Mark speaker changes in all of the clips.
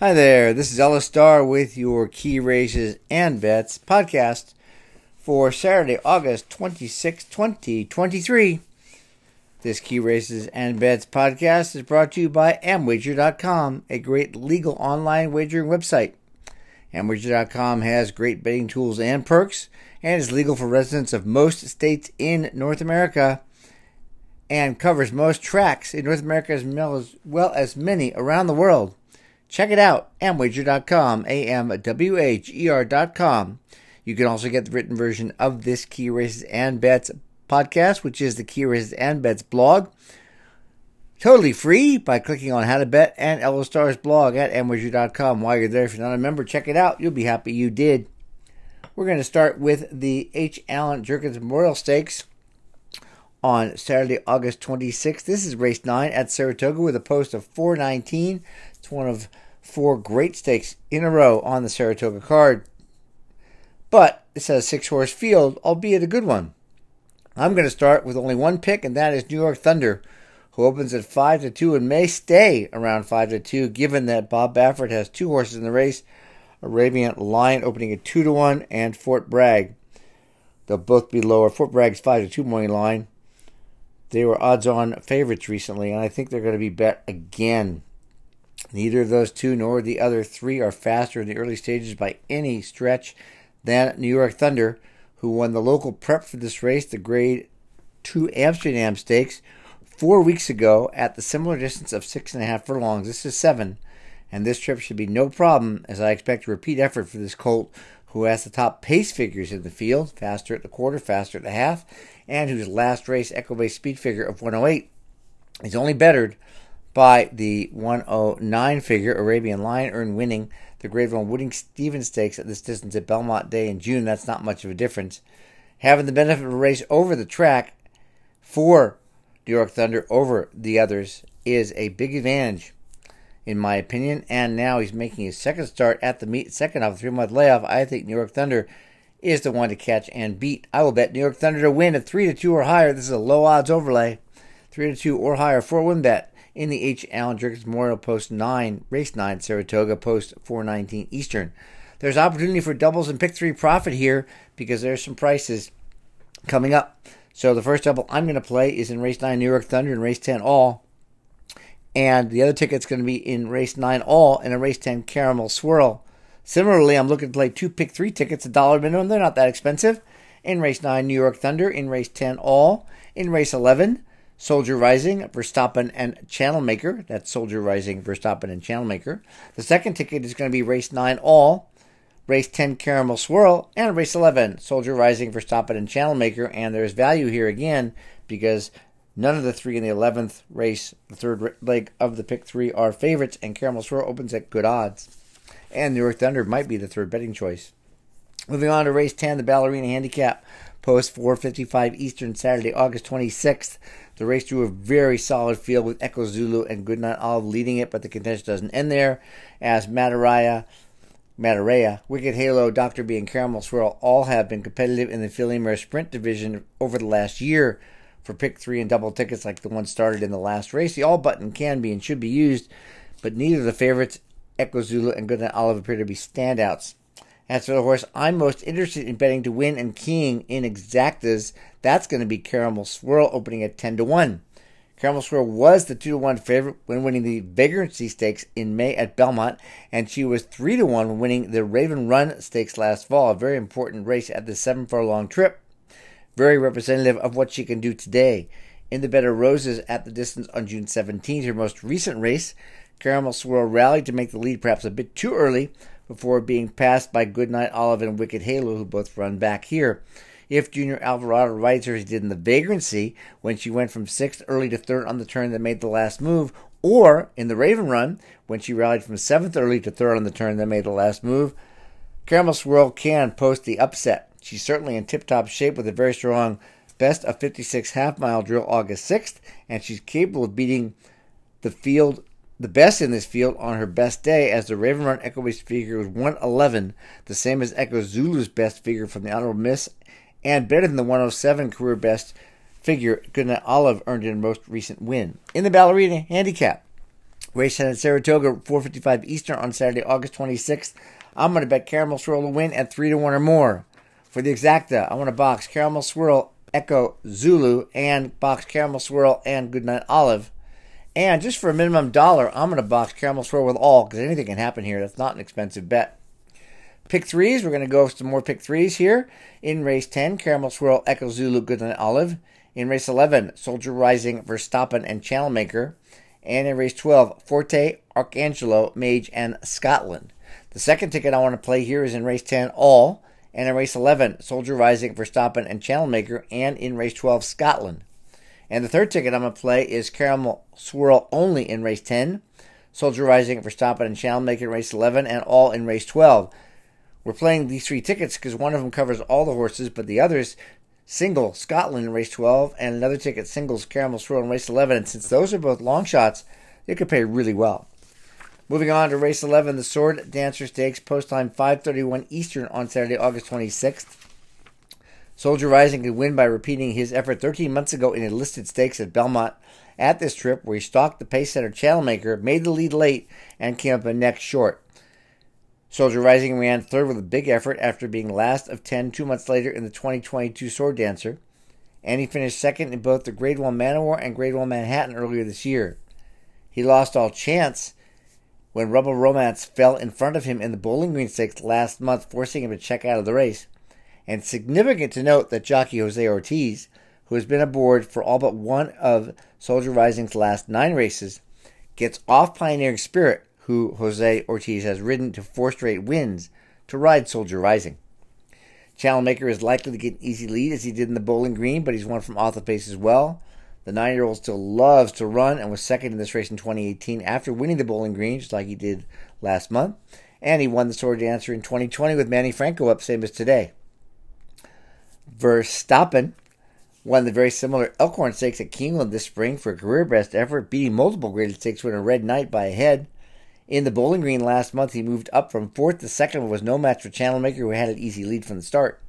Speaker 1: Hi there, this is Ellis Starr with your Key Races and Bets podcast for Saturday, August 26, 2023. This Key Races and Bets podcast is brought to you by Amwager.com, a great legal online wagering website. Amwager.com has great betting tools and perks and is legal for residents of most states in North America and covers most tracks in North America as, well as many around the world. Check it out, amwager.com, A-M-W-H-E-R.com. You can also get the written version of this Key Races and Bets podcast, which is the Key Races and Bets blog. Totally free by clicking on How to Bet and Ellis Starr's blog at amwager.com. While you're there, if you're not a member, check it out. You'll be happy you did. We're going to start with the H. Allen Jerkens Memorial Stakes on Saturday, August 26th. This is race 9 at Saratoga with a post of 419. It's one of four great stakes in a row on the Saratoga card. But has a six horse field, albeit a good one. I'm going to start with only one pick, and that is New York Thunder, who opens at 5 to 2 and may stay around 5 to 2, given that Bob Baffert has two horses in the race Arabian Lion opening at 2 to 1, and Fort Bragg. They'll both be lower. Fort Bragg's 5 to 2 morning line. They were odds on favorites recently, and I think they're going to be bet again. Neither of those two nor the other three are faster in the early stages by any stretch than New York Thunder, who won the local prep for this race, the Grade 2 Amsterdam Stakes, four weeks ago at the similar distance of six and a half furlongs. This is seven, and this trip should be no problem, as I expect a repeat effort for this colt, who has the top pace figures in the field, faster at the quarter, faster at the half, and whose last race Equibase speed figure of 108 is only bettered by the 109 figure Arabian Lion earned winning the Grade 1 Woody Stephens Stakes at this distance at Belmont Day in June. That's not much of a difference. Having the benefit of a race over the track for New York Thunder over the others is a big advantage, in my opinion. And now he's making his second start at the meet, second off a three month layoff. I think New York Thunder is the one to catch and beat. I will bet New York Thunder to win at 3 to 2 or higher. This is a low odds overlay. 3 to 2 or higher for win bet in the H. Allen Jerkens Memorial Post 9, Race 9, Saratoga Post 419 Eastern. There's opportunity for doubles and pick three profit here because there's some prices coming up. So the first double I'm going to play is in Race 9 New York Thunder and Race 10 All. And the other ticket's going to be in Race 9 All and a Race 10 Caramel Swirl. Similarly, I'm looking to play two pick three tickets, a dollar minimum. They're not that expensive. In race nine, New York Thunder. In race 10, All. In race 11, Soldier Rising, Verstappen and Channel Maker. That's Soldier Rising, Verstappen and Channel Maker. The second ticket is going to be race 9, All. Race 10, Caramel Swirl. And race 11, Soldier Rising, Verstappen and Channel Maker. And there's value here again because none of the three in the 11th race, the third leg of the pick three, are favorites. And Caramel Swirl opens at good odds and New York Thunder might be the third betting choice. Moving on to race 10, the Ballerina Handicap, post 455 Eastern, Saturday, August 26th. The race drew a very solid field with Echo Zulu and Goodnight Olive leading it, but the contention doesn't end there as Matareya, Matareya, Wicked Halo, Dr. B, and Caramel Swirl all have been competitive in the Filly Mare Sprint division over the last year for pick three and double tickets like the one started in the last race. The all button can be and should be used, but neither the favorites Echo Zulu, and Goodnight Olive appear to be standouts. As for the horse I'm most interested in betting to win and keying in exactas, that's going to be Caramel Swirl opening at 10 to 1. Caramel Swirl was the 2 to 1 favorite when winning the Vagrancy Stakes in May at Belmont, and she was 3 to 1 when winning the Raven Run Stakes last fall, a very important race at the 7 furlong trip. Very representative of what she can do today. In the Bed of Roses at the distance on June 17th, her most recent race, Caramel Swirl rallied to make the lead perhaps a bit too early before being passed by Goodnight Olive and Wicked Halo, who both run back here. If Junior Alvarado rides her as he did in the Vagrancy, when she went from sixth early to third on the turn that made the last move, or in the Raven Run, when she rallied from seventh early to third on the turn that made the last move, Caramel Swirl can post the upset. She's certainly in tip top shape with a very strong best of 56 half mile drill August 6th, and she's capable of beating the field the best in this field on her best day, as the Raven Run Equibase figure was 111, the same as Echo Zulu's best figure from the Honorable Miss, and better than the 107 career best figure Goodnight Olive earned in her most recent win. In the ballerina handicap, Race 10 at Saratoga, 4.55 Eastern on Saturday, August 26th. I'm going to bet Caramel Swirl to win at 3 to 1 or more. For the exacta, I want to box Caramel Swirl, Echo Zulu, and box Caramel Swirl and Goodnight Olive. And just for a minimum dollar, I'm going to box Caramel Swirl with all because anything can happen here. That's not an expensive bet. Pick threes, we're going to go some more pick threes here. In race 10, Caramel Swirl, Echo Zulu, Goodnight Olive. In race 11, Soldier Rising, Verstappen, and Channel Maker. And in race 12, Forte, Arcangelo, Mage, and Scotland. The second ticket I want to play here is in race 10, All. And in race 11, Soldier Rising, Verstappen, and Channel Maker. And in race 12, Scotland. And the third ticket I'm going to play is Caramel Swirl only in race 10, Soldier Rising, Verstappen, and Channel Maker in race 11, and All in race 12. We're playing these three tickets because one of them covers all the horses, but the others single Scotland in race 12 and another ticket singles Caramel Swirl in race 11. And since those are both long shots, they could pay really well. Moving on to race 11, the Sword Dancer Stakes, post time 5:31 Eastern on Saturday, August 26th. Soldier Rising could win by repeating his effort 13 months ago in a listed stakes at Belmont. At this trip, where he stalked the pace setter Channel Maker, made the lead late, and came up a neck short. Soldier Rising ran third with a big effort after being last of 10 two months later in the 2022 Sword Dancer, and he finished second in both the Grade 1 Man o' War and Grade 1 Manhattan earlier this year. He lost all chance when Rebel Romance fell in front of him in the Bowling Green Stakes last month, forcing him to check out of the race. And significant to note that jockey Jose Ortiz, who has been aboard for all but one of Soldier Rising's last nine races, gets off Pioneering Spirit who Jose Ortiz has ridden to four straight wins to ride Soldier Rising. Channel Maker is likely to get an easy lead as he did in the Bowling Green, but he's won from off the pace as well. The nine year old still loves to run and was second in this race in 2018 after winning the Bowling Green, just like he did last month. And he won the Sword Dancer in 2020 with Manny Franco up, same as today. Verstappen won the very similar Elkhorn Stakes at Keeneland this spring for a career best effort, beating multiple graded stakes winner Red Knight by a head. In the Bowling Green last month, he moved up from fourth to second, but was no match for Channel Maker, who had an easy lead from the start.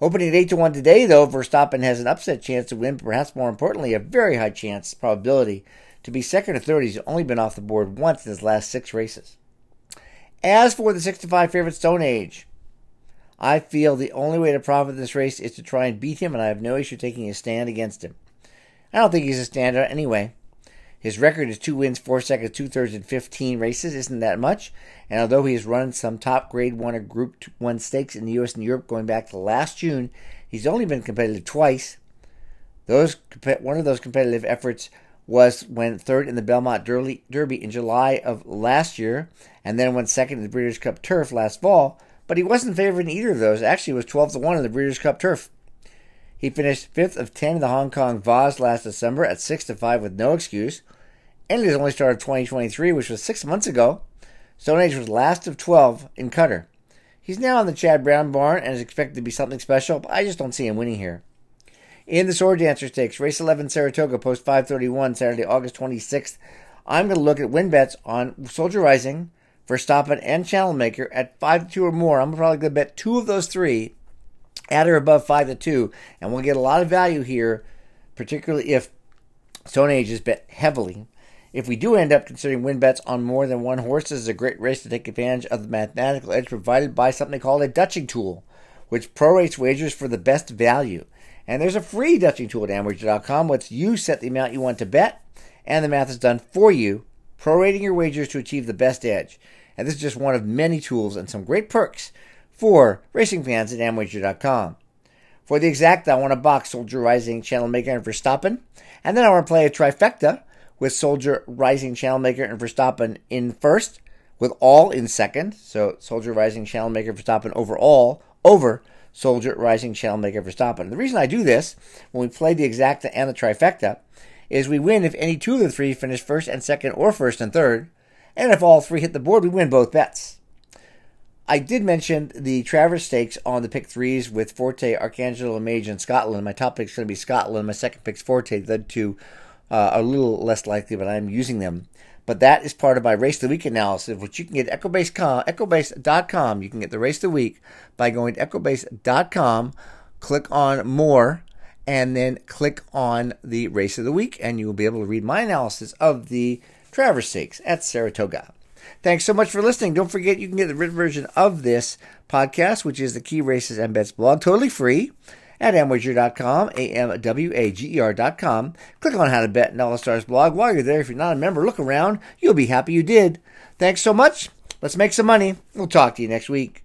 Speaker 1: Opening at 8 to 1 today, though, Verstappen has an upset chance to win, perhaps more importantly, a very high chance probability to be second or third. He's only been off the board once in his last six races. As for the 65 favorite Stone Age, I feel the only way to profit this race is to try and beat him, and I have no issue taking a stand against him. I don't think he's a standout anyway. His record is two wins, four seconds, two thirds in 15 races. Isn't that much? And although he has run some top grade one or group one stakes in the U.S. and Europe going back to last June, he's only been competitive twice. Those one of those competitive efforts was when third in the Belmont Derby in July of last year, and then went second in the Breeders' Cup Turf last fall. But he wasn't favored in either of those. Actually, was 12 to one in the Breeders' Cup Turf. He finished fifth of 10 in the Hong Kong Vase last December at 6 to 5 with no excuse and it has only started 2023, which was six months ago. Stone Age was last of 12 in Qatar. He's now on the Chad Brown barn and is expected to be something special, but I just don't see him winning here. In the Sword Dancer Stakes, race 11 Saratoga, post 531, Saturday, August 26th, I'm going to look at win bets on Soldier Rising, Verstappen, and Channel Maker at 5 to 2 or more. I'm probably going to bet two of those three at or above 5 to 2, and we'll get a lot of value here, particularly if Stone Age is bet heavily if we do end up considering win bets on more than one horse, this is a great race to take advantage of the mathematical edge provided by something called a Dutching tool, which prorates wagers for the best value. And there's a free Dutching tool at Amwager.com, which you set the amount you want to bet, and the math is done for you, prorating your wagers to achieve the best edge. And this is just one of many tools and some great perks for racing fans at Amwager.com. For the exact, I want to box Soldier Rising, Channel Maker, and Verstappen. And then I want to play a trifecta with Soldier Rising Channel Maker and Verstappen in first, with all in second. So Soldier Rising Channel Maker Verstappen overall over Soldier Rising Channel Maker Verstappen. The reason I do this when we play the exacta and the trifecta is we win if any two of the three finish first and second or first and third, and if all three hit the board, we win both bets. I did mention the Travers Stakes on the pick threes with Forte, Arcangelo, Mage, and Scotland. My top pick is going to be Scotland. My second pick is Forte. The two uh, a little less likely, but I'm using them. But that is part of my Race of the Week analysis, which you can get at equibase.com. equibase.com. You can get the Race of the Week by going to equibase.com, click on More, and then click on the Race of the Week, and you will be able to read my analysis of the Travers Stakes at Saratoga. Thanks so much for listening. Don't forget you can get the written version of this podcast, which is the Key Races and Bets blog, totally free at amwager.com, A-M-W-A-G-E-R.com. Click on How to Bet and Ellis Starr's blog. While you're there, if you're not a member, look around. You'll be happy you did. Thanks so much. Let's make some money. We'll talk to you next week.